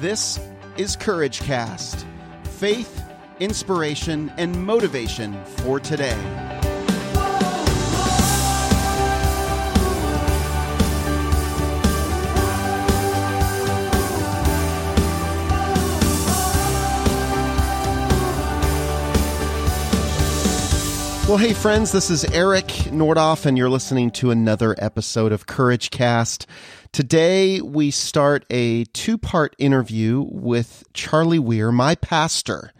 This is Courage Cast faith, inspiration, and motivation for today. Well, hey, friends, this is Eric Nordhoff, and you're listening to another episode of Courage Cast. Today, we start a two part interview with Charlie Weir, my pastor,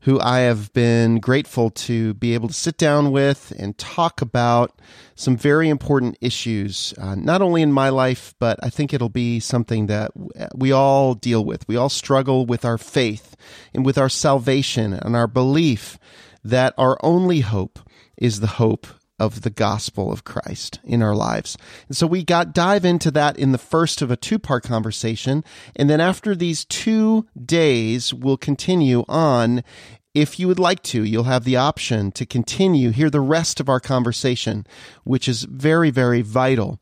who I have been grateful to be able to sit down with and talk about some very important issues, uh, not only in my life, but I think it'll be something that we all deal with. We all struggle with our faith and with our salvation and our belief that our only hope is the hope of the gospel of Christ in our lives. And so we got dive into that in the first of a two part conversation. And then after these two days, we'll continue on. If you would like to, you'll have the option to continue, hear the rest of our conversation, which is very, very vital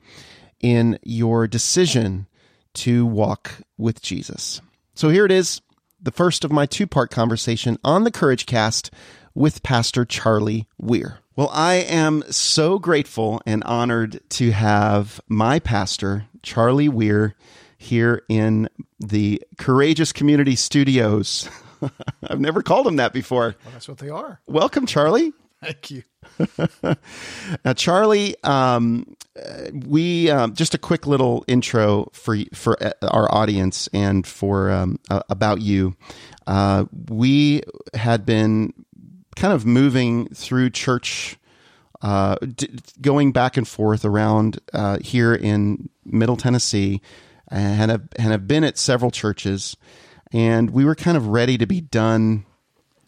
in your decision to walk with Jesus. So here it is, the first of my two part conversation on the Courage Cast with Pastor Charlie Weir. Well, I am so grateful and honored to have my pastor, Charlie Weir, here in the Courageous Community Studios. I've never called him that before. Well, that's what they are. Welcome, Charlie. Thank you. now, Charlie, um, we um, just a quick little intro for for uh, our audience and for um, uh, about you. Uh, we had been kind of moving through church, uh, d- going back and forth around uh, here in Middle Tennessee, and have, and have been at several churches, and we were kind of ready to be done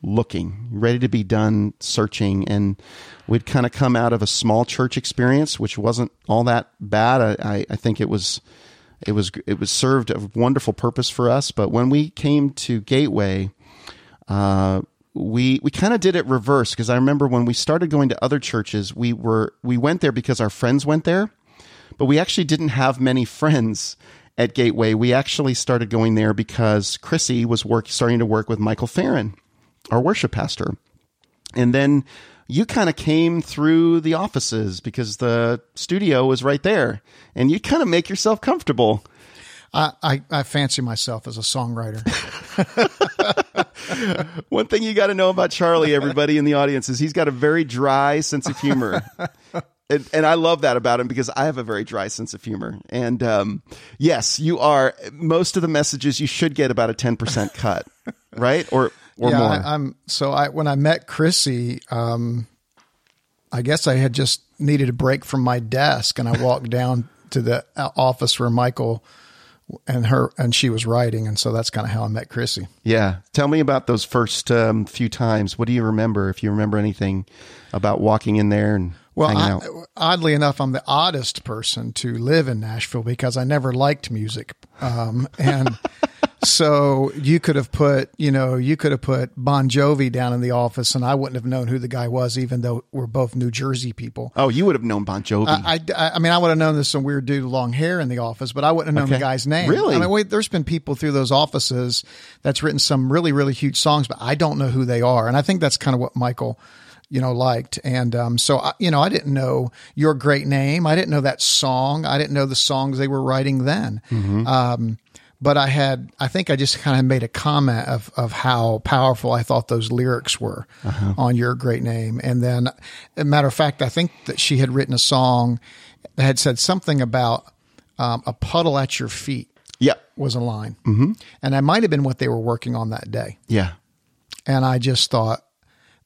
looking, ready to be done searching, and we'd kind of come out of a small church experience, which wasn't all that bad. I, I think it was. It was it was served a wonderful purpose for us, but when we came to Gateway, uh, we we kind of did it reverse because I remember when we started going to other churches, we were we went there because our friends went there, but we actually didn't have many friends at Gateway. We actually started going there because Krissy was work starting to work with Michael Farron, our worship pastor, and then you kind of came through the offices because the studio was right there, and you kind of make yourself comfortable. I, I, I fancy myself as a songwriter. One thing you got to know about Charlie, everybody in the audience, is he's got a very dry sense of humor. And, and, I love that about him because I have a very dry sense of humor. And um, yes, you are. Most of the messages you should get about a ten percent cut, right? Or or yeah, more. I, am so I when I met Krissy, um, I guess I had just needed a break from my desk, and I walked down to the uh, office where Michael and her and she was writing, and so that's kind of how I met Krissy. Yeah, tell me about those first um, few times. What do you remember? If you remember anything about walking in there and well, I, oddly enough, I'm the oddest person to live in Nashville because I never liked music, um, and so you could have put, you know, you could have put Bon Jovi down in the office, and I wouldn't have known who the guy was, even though we're both New Jersey people. Oh, you would have known Bon Jovi. I, I, I mean, I would have known there's some weird dude with long hair in the office, but I wouldn't have known Okay. the guy's name. Really? I mean, wait, there's been people through those offices that's written some really, really huge songs, but I don't know who they are, and I think that's kind of what Michael you know, liked. And um, so, I, you know, I didn't know your great name. I didn't know that song. I didn't know the songs they were writing then. Um, but I had, I think I just kind of made a comment of, of how powerful I thought those lyrics were on your great name. And then, as a matter of fact, I think that she had written a song that had said something about um, a puddle at your feet yeah, was a line. Mm-hmm. And that might have been what they were working on that day. yeah, And I just thought,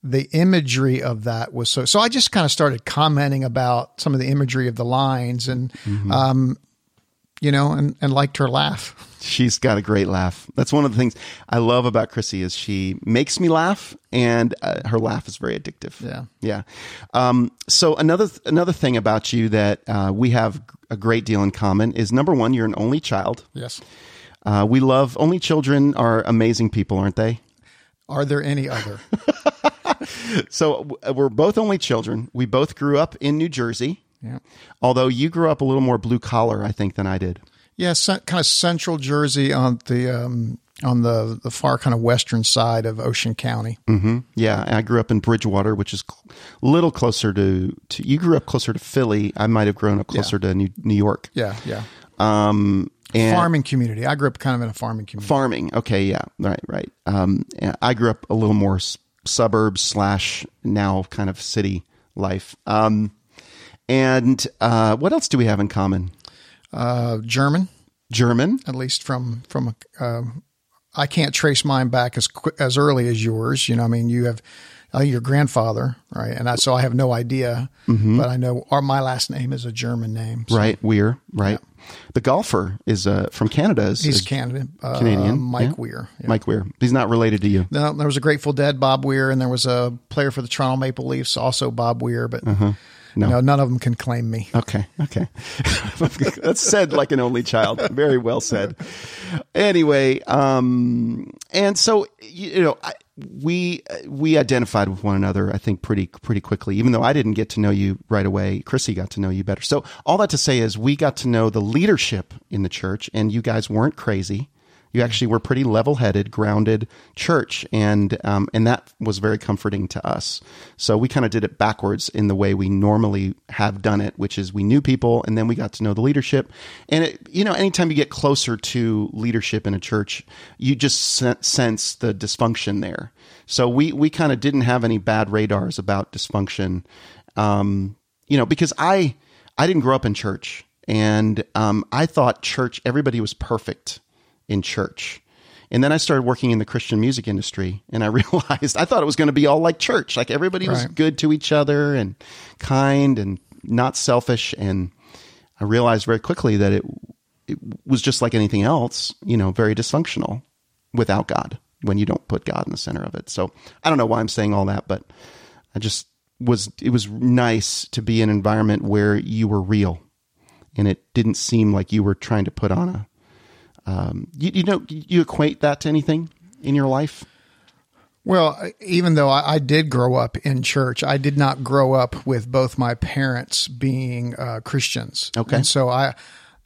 the imagery of that was so so i just kind of started commenting about some of the imagery of the lines and um you know and and liked her laugh she's got a great laugh. That's one of the things I love about Krissy is she makes me laugh, and uh, her laugh is very addictive. Yeah. yeah. Um, so another another thing about you that uh, we have a great deal in common is number one, you're an only child. yes Uh, we love only children are amazing people, aren't they? are there any other So we're both only children. We both grew up in New Jersey. Yeah Although you grew up a little more blue collar, I think, than I did. yeah cen- kind of central jersey on the um on the the far kind of western side of Ocean County. hmm Yeah, I grew up in Bridgewater, which is a little closer to, to. You grew up closer to Philly. I might have grown up closer to New, New York. Yeah, yeah. Um, and farming community. I grew up kind of in a farming community. farming. Okay, yeah, right, right. Um, yeah, I grew up a little more s- suburbs slash now kind of city life. Um, and uh, what else do we have in common? uh, German, German. at least from from uh, I can't trace mine back as qu- as early as yours. You know, I mean, you have uh, your grandfather, right? And I, so I have no idea, but I know our my last name is a German name. So Right, Weir. Right. The golfer is uh, from Canada. Is, He's is Canadian, uh, Canadian, Mike yeah. Weir. Yeah. Mike Weir. He's not related to you. No, there was a Grateful Dead, Bob Weir, and there was a player for the Toronto Maple Leafs, also Bob Weir, but Uh-huh. No. no, none of them can claim me. Okay. Okay. That's said like an only child. Very well said. Anyway, um, and so you know, I, we we identified with one another. I think pretty pretty quickly. Even though I didn't get to know you right away, Krissy got to know you better. So all that to say is, we got to know the leadership in the church, and you guys weren't crazy. You actually were pretty level-headed, grounded church, and um, and that was very comforting to us. So we kind of did it backwards in the way we normally have done it, which is we knew people, and then we got to know the leadership. And it, you know, anytime you get closer to leadership in a church, you just sense the dysfunction there. So we we kind of didn't have any bad radars about dysfunction, um, you know, because I I didn't grow up in church, and um, I thought church everybody was perfect in church. And then I started working in the Christian music industry and I realized I thought it was going to be all like church. Like everybody was Right. good to each other and kind and not selfish. And I realized very quickly that it, it was just like anything else, you know, very dysfunctional without God when you don't put God in the center of it. So I don't know why I'm saying all that, but I just was, it was nice to be in an environment where you were real and it didn't seem like you were trying to put on a, um, you, you know, you equate that to anything in your life? Well, even though I, I did grow up in church, I did not grow up with both my parents being uh, Christians. Okay. and so I,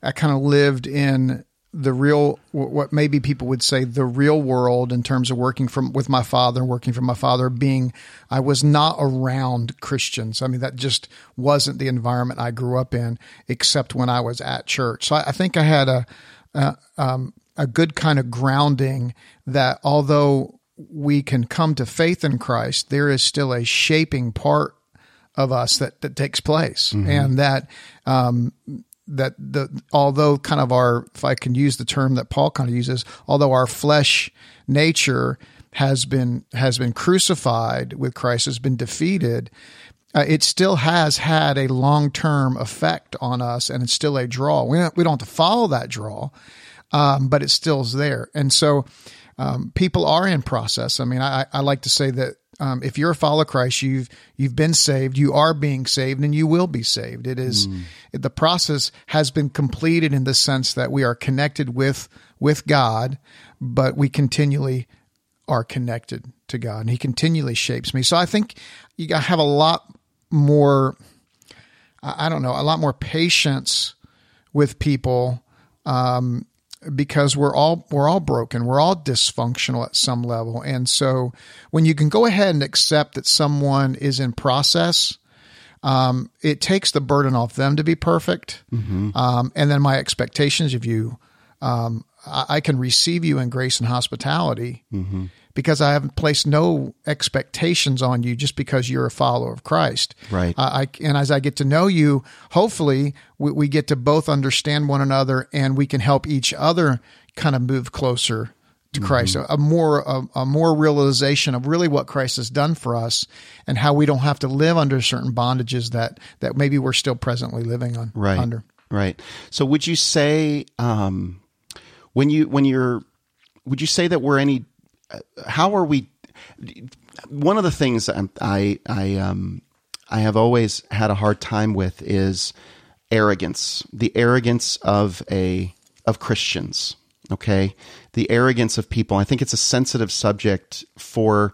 I kind of lived in the real, what maybe people would say, the real world in terms of working from with my father, working for my father. Being, I was not around Christians. I mean, that just wasn't the environment I grew up in, except when I was at church. So I, I think I had a, a, um, a good kind of grounding that although we can come to faith in Christ, there is still a shaping part of us that, that takes place. And that, um, that the, although kind of our, if I can use the term that Paul kind of uses, although our flesh nature has been, has been crucified with Christ, has been defeated, uh, it still has had a long term effect on us and it's still a draw. We don't, we don't have to follow that draw, um, but it still's there. And so um, people are in process. I mean, I, I like to say that um, if you're a follower of Christ, you've you've been saved, you are being saved, and you will be saved. It is the process has been completed in the sense that we are connected with with God, but we continually are connected to God, and He continually shapes me. So I think you have a lot more. I don't know, a lot more patience with people um, because we're all we're all broken, we're all dysfunctional at some level, and so when you can go ahead and accept that someone is in process, um, it takes the burden off them to be perfect, um, and then my expectations of you. Um, I, I can receive you in grace and hospitality because I haven't placed no expectations on you just because you're a follower of Christ. Right. I, I and as I get to know you, hopefully we, we get to both understand one another and we can help each other kind of move closer to Christ. A, a more a, a more realization of really what Christ has done for us and how we don't have to live under certain bondages that that maybe we're still presently living on right under. right so would you say um when you when you're would you say that we're any how are we one of the things I- i um i have always had a hard time with is arrogance the arrogance of a of christians okay? The arrogance of people. I think it's a sensitive subject for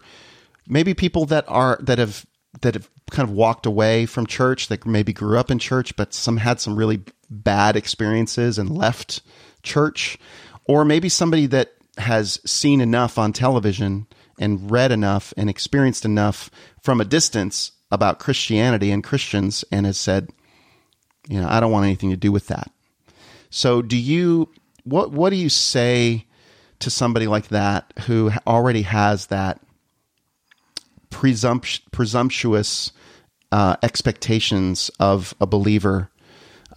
maybe people that are that have that have kind of walked away from church that maybe grew up in church but some had some really bad experiences and left church. Or maybe somebody that has seen enough on television and read enough and experienced enough from a distance about Christianity and Christians and has said, you know, I don't want anything to do with that. So do you what what do you say to somebody like that who already has that presumpt- presumptuous uh, expectations of a believer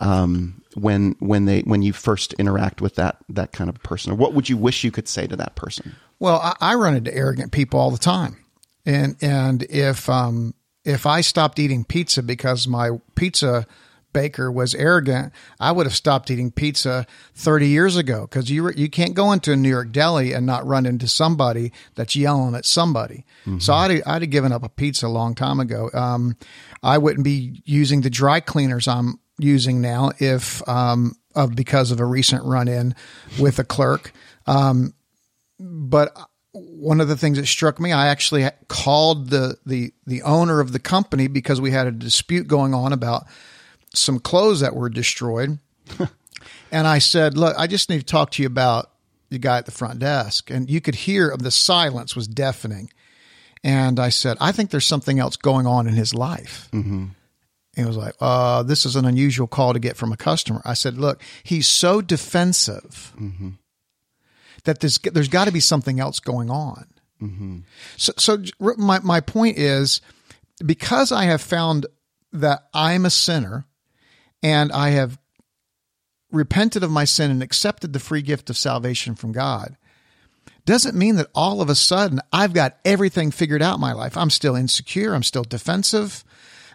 um, when when they when you first interact with that that kind of person? Or what would you wish you could say to that person? Well, I, I run into arrogant people all the time, and and if um if I stopped eating pizza because my pizza baker was arrogant, I would have stopped eating pizza 30 years ago because you you can't go into a New York deli and not run into somebody that's yelling at somebody. Mm-hmm. So I'd, I'd have given up a pizza a long time ago. Um, I wouldn't be using the dry cleaners I'm using now if um, of because of a recent run in with a clerk. Um, but one of the things that struck me, I actually called the the the owner of the company because we had a dispute going on about some clothes that were destroyed. and I said, Look, I just need to talk to you about the guy at the front desk. And you could hear the silence was deafening. And I said, I think there's something else going on in his life. Mm-hmm. He was like, uh, this is an unusual call to get from a customer. I said, look, he's so defensive mm-hmm. that there's, there's got to be something else going on. Mm-hmm. So, so my, my point is because I have found that I'm a sinner and I have repented of my sin and accepted the free gift of salvation from God, doesn't mean that all of a sudden I've got everything figured out in my life. I'm still insecure. I'm still defensive.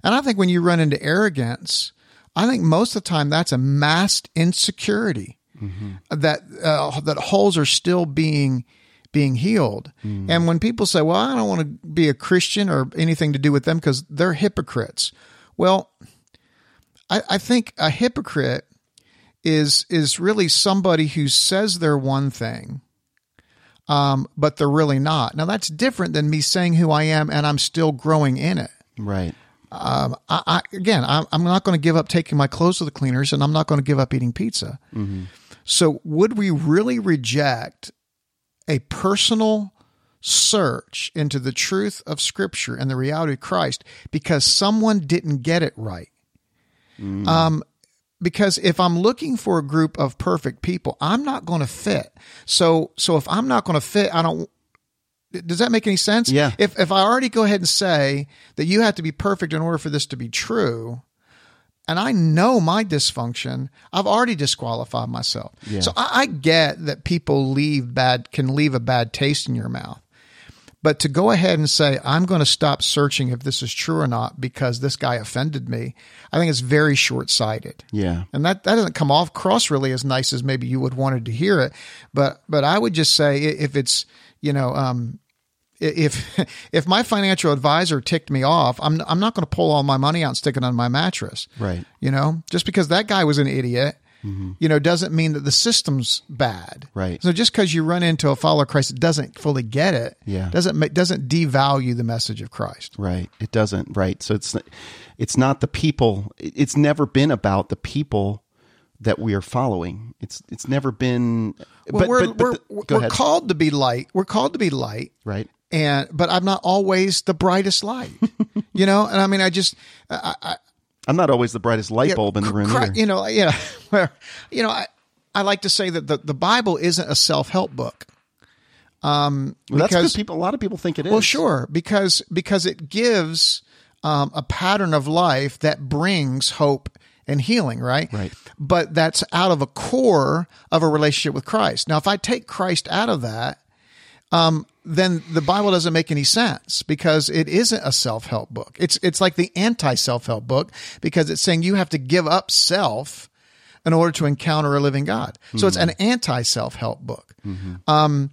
And I think when you run into arrogance, I think most of the time that's a masked insecurity mm-hmm. that uh, that holes are still being being healed. Mm. And when people say, "Well, I don't want to be a Christian or anything to do with them because they're hypocrites," well, I, I think a hypocrite is is really somebody who says they're one thing, um, but they're really not. Now that's different than me saying who I am and I'm still growing in it. Right. Um, I, I, again, I'm, I'm not going to give up taking my clothes to the cleaners, and I'm not going to give up eating pizza. Mm-hmm. So, would we really reject a personal search into the truth of Scripture and the reality of Christ because someone didn't get it right? Mm. Um, because if I'm looking for a group of perfect people, I'm not going to fit. So, so if I'm not going to fit, I don't. Does that make any sense? Yeah. If if I already go ahead and say that you have to be perfect in order for this to be true, and I know my dysfunction, I've already disqualified myself. Yeah. So I, I get that people leave bad can leave a bad taste in your mouth. But to go ahead and say, I'm going to stop searching if this is true or not because this guy offended me, I think it's very short sighted. Yeah. And that, that doesn't come off cross really as nice as maybe you would wanted to hear it. But, but I would just say if it's, you know, um, if if my financial advisor ticked me off, I'm I'm not going to pull all my money out and stick it on my mattress. Right. You know, just because that guy was an idiot mm-hmm. you know, doesn't mean that the system's bad. Right. So just because you run into a follower of Christ that doesn't fully get it, yeah. doesn't doesn't devalue the message of Christ. Right. It doesn't. Right. So it's it's not the people. It's never been about the people that we are following. It's it's never been. Well, but, we're but, but we're, we're called to be light. We're called to be light. Right. And but I'm not always the brightest light. you know, and I mean, I just I, I'm not always the brightest light yeah, bulb in the room. Cr- you know, yeah, where you know, I I like to say that the, the Bible isn't a self help book. Um, well, because people, a lot of people think it is. Well, sure, because because it gives um, a pattern of life that brings hope and healing, right? Right. But that's out of a core of a relationship with Christ. Now, if I take Christ out of that, um, then the Bible doesn't make any sense because it isn't a self help book. It's it's like the anti self help book because it's saying you have to give up self in order to encounter a living God. So mm-hmm. it's an anti self help book. Mm-hmm. Um,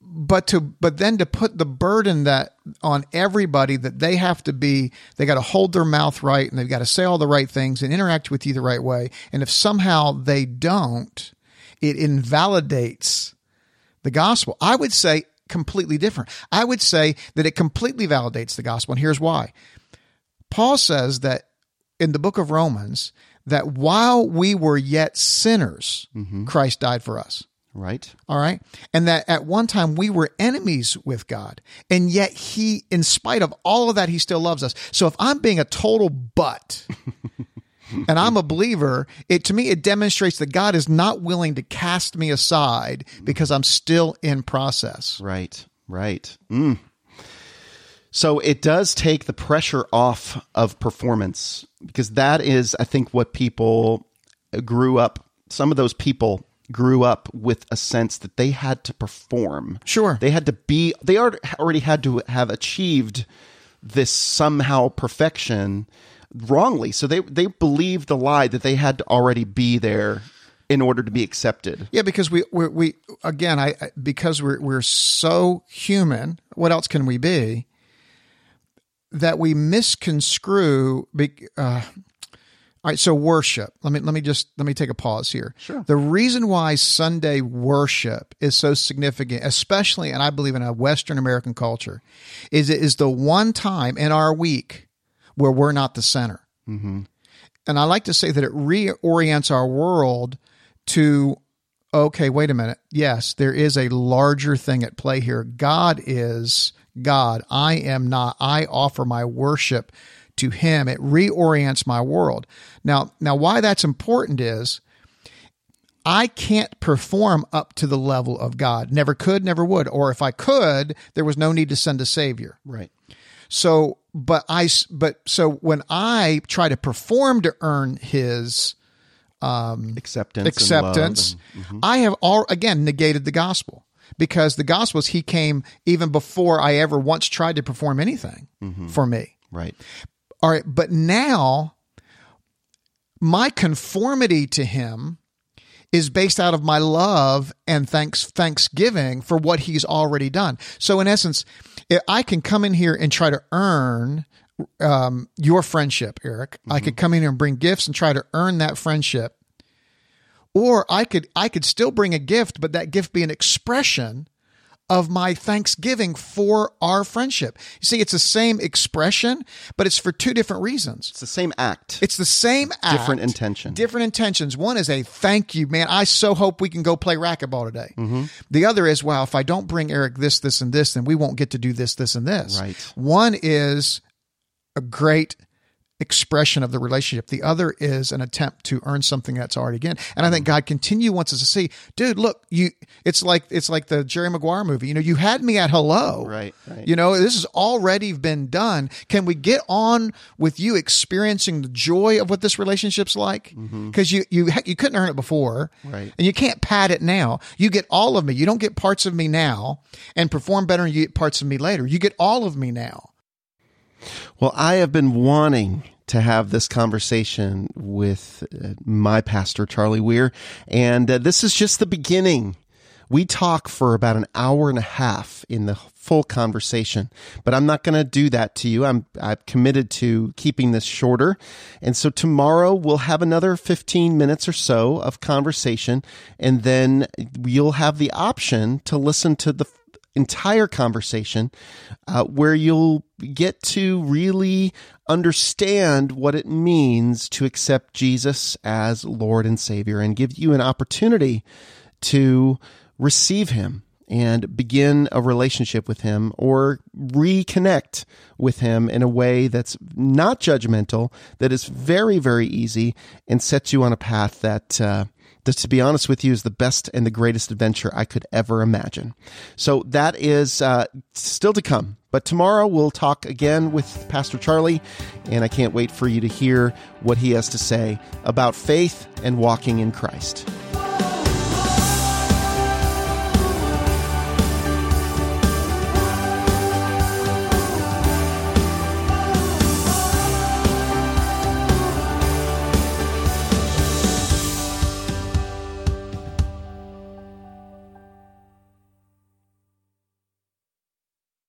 but to but then to put the burden that on everybody that they have to be they got to hold their mouth right and they've got to say all the right things and interact with you the right way and if somehow they don't it invalidates the gospel i would say completely different. I would say that it completely validates the gospel. And here's why. Paul says that in the book of Romans, that while we were yet sinners, mm-hmm. Christ died for us. Right. All right. And that at one time we were enemies with God. And yet he, in spite of all of that, he still loves us. So if I'm being a total butt and I'm a believer, it to me, it demonstrates that God is not willing to cast me aside because I'm still in process. Right. Right. Mm. So it does take the pressure off of performance because that is, I think, what people grew up. Some of those people grew up with a sense that they had to perform. Sure. They had to be, they already had to have achieved this somehow perfection wrongly. So they, they believed the lie that they had to already be there in order to be accepted. Yeah, because we we we again, I because we're we're so human. What else can we be? That we misconstrue. Uh, all right, so worship. Let me let me just let me take a pause here. Sure. The reason why Sunday worship is so significant, especially and I believe in a Western American culture, is it is the one time in our week where we're not the center. Mm-hmm. And I like to say that it reorients our world to okay, wait a minute. Yes, there is a larger thing at play here. God is God. I am not. I offer my worship to him. It reorients my world. Now, now why that's important is I can't perform up to the level of God. Never could, never would. Or if I could, there was no need to send a savior. Right. So, but I, but so when I try to perform to earn his um, acceptance, acceptance, and mm-hmm. I have all again negated the gospel because the gospel is he came even before I ever once tried to perform anything mm-hmm. for me. Right. All right, but now my conformity to him is based out of my love and thanks thanksgiving for what he's already done. So in essence, I can come in here and try to earn um, your friendship, Eric. Mm-hmm. I could come in here and bring gifts and try to earn that friendship. Or I could I could still bring a gift, but that gift be an expression of my thanksgiving for our friendship. You see, it's the same expression, but it's for two different reasons. It's the same act. It's the same act. Different intention. Different intentions. One is a thank you, man. I so hope we can go play racquetball today. Mm-hmm. The other is, wow, if I don't bring Eric this, this, and this, then we won't get to do this, this, and this. Right. One is a great expression of the relationship. The other is an attempt to earn something that's already given. And I think God continue wants us to see, dude, look, you it's like it's like the Jerry Maguire movie. You know, you had me at hello. Right. right. You know, this has already been done. Can we get on with you experiencing the joy of what this relationship's like? Because mm-hmm. you you you couldn't earn it before. Right. And you can't pad it now. You get all of me. You don't get parts of me now and perform better and you get parts of me later. You get all of me now. Well, I have been wanting to have this conversation with uh, my pastor, Charlie Weir, and uh, this is just the beginning. We talk for about an hour and a half in the full conversation, but I'm not going to do that to you. I'm I'm committed to keeping this shorter. And so tomorrow we'll have another 15 minutes or so of conversation and then you'll have the option to listen to the entire conversation uh, where you'll get to really understand what it means to accept Jesus as Lord and Savior and give you an opportunity to receive Him and begin a relationship with Him or reconnect with Him in a way that's not judgmental, that is very, very easy, and sets you on a path that. Uh, that to be honest with you is the best and the greatest adventure I could ever imagine. So that is uh, still to come. But tomorrow we'll talk again with Pastor Charlie, and I can't wait for you to hear what he has to say about faith and walking in Christ.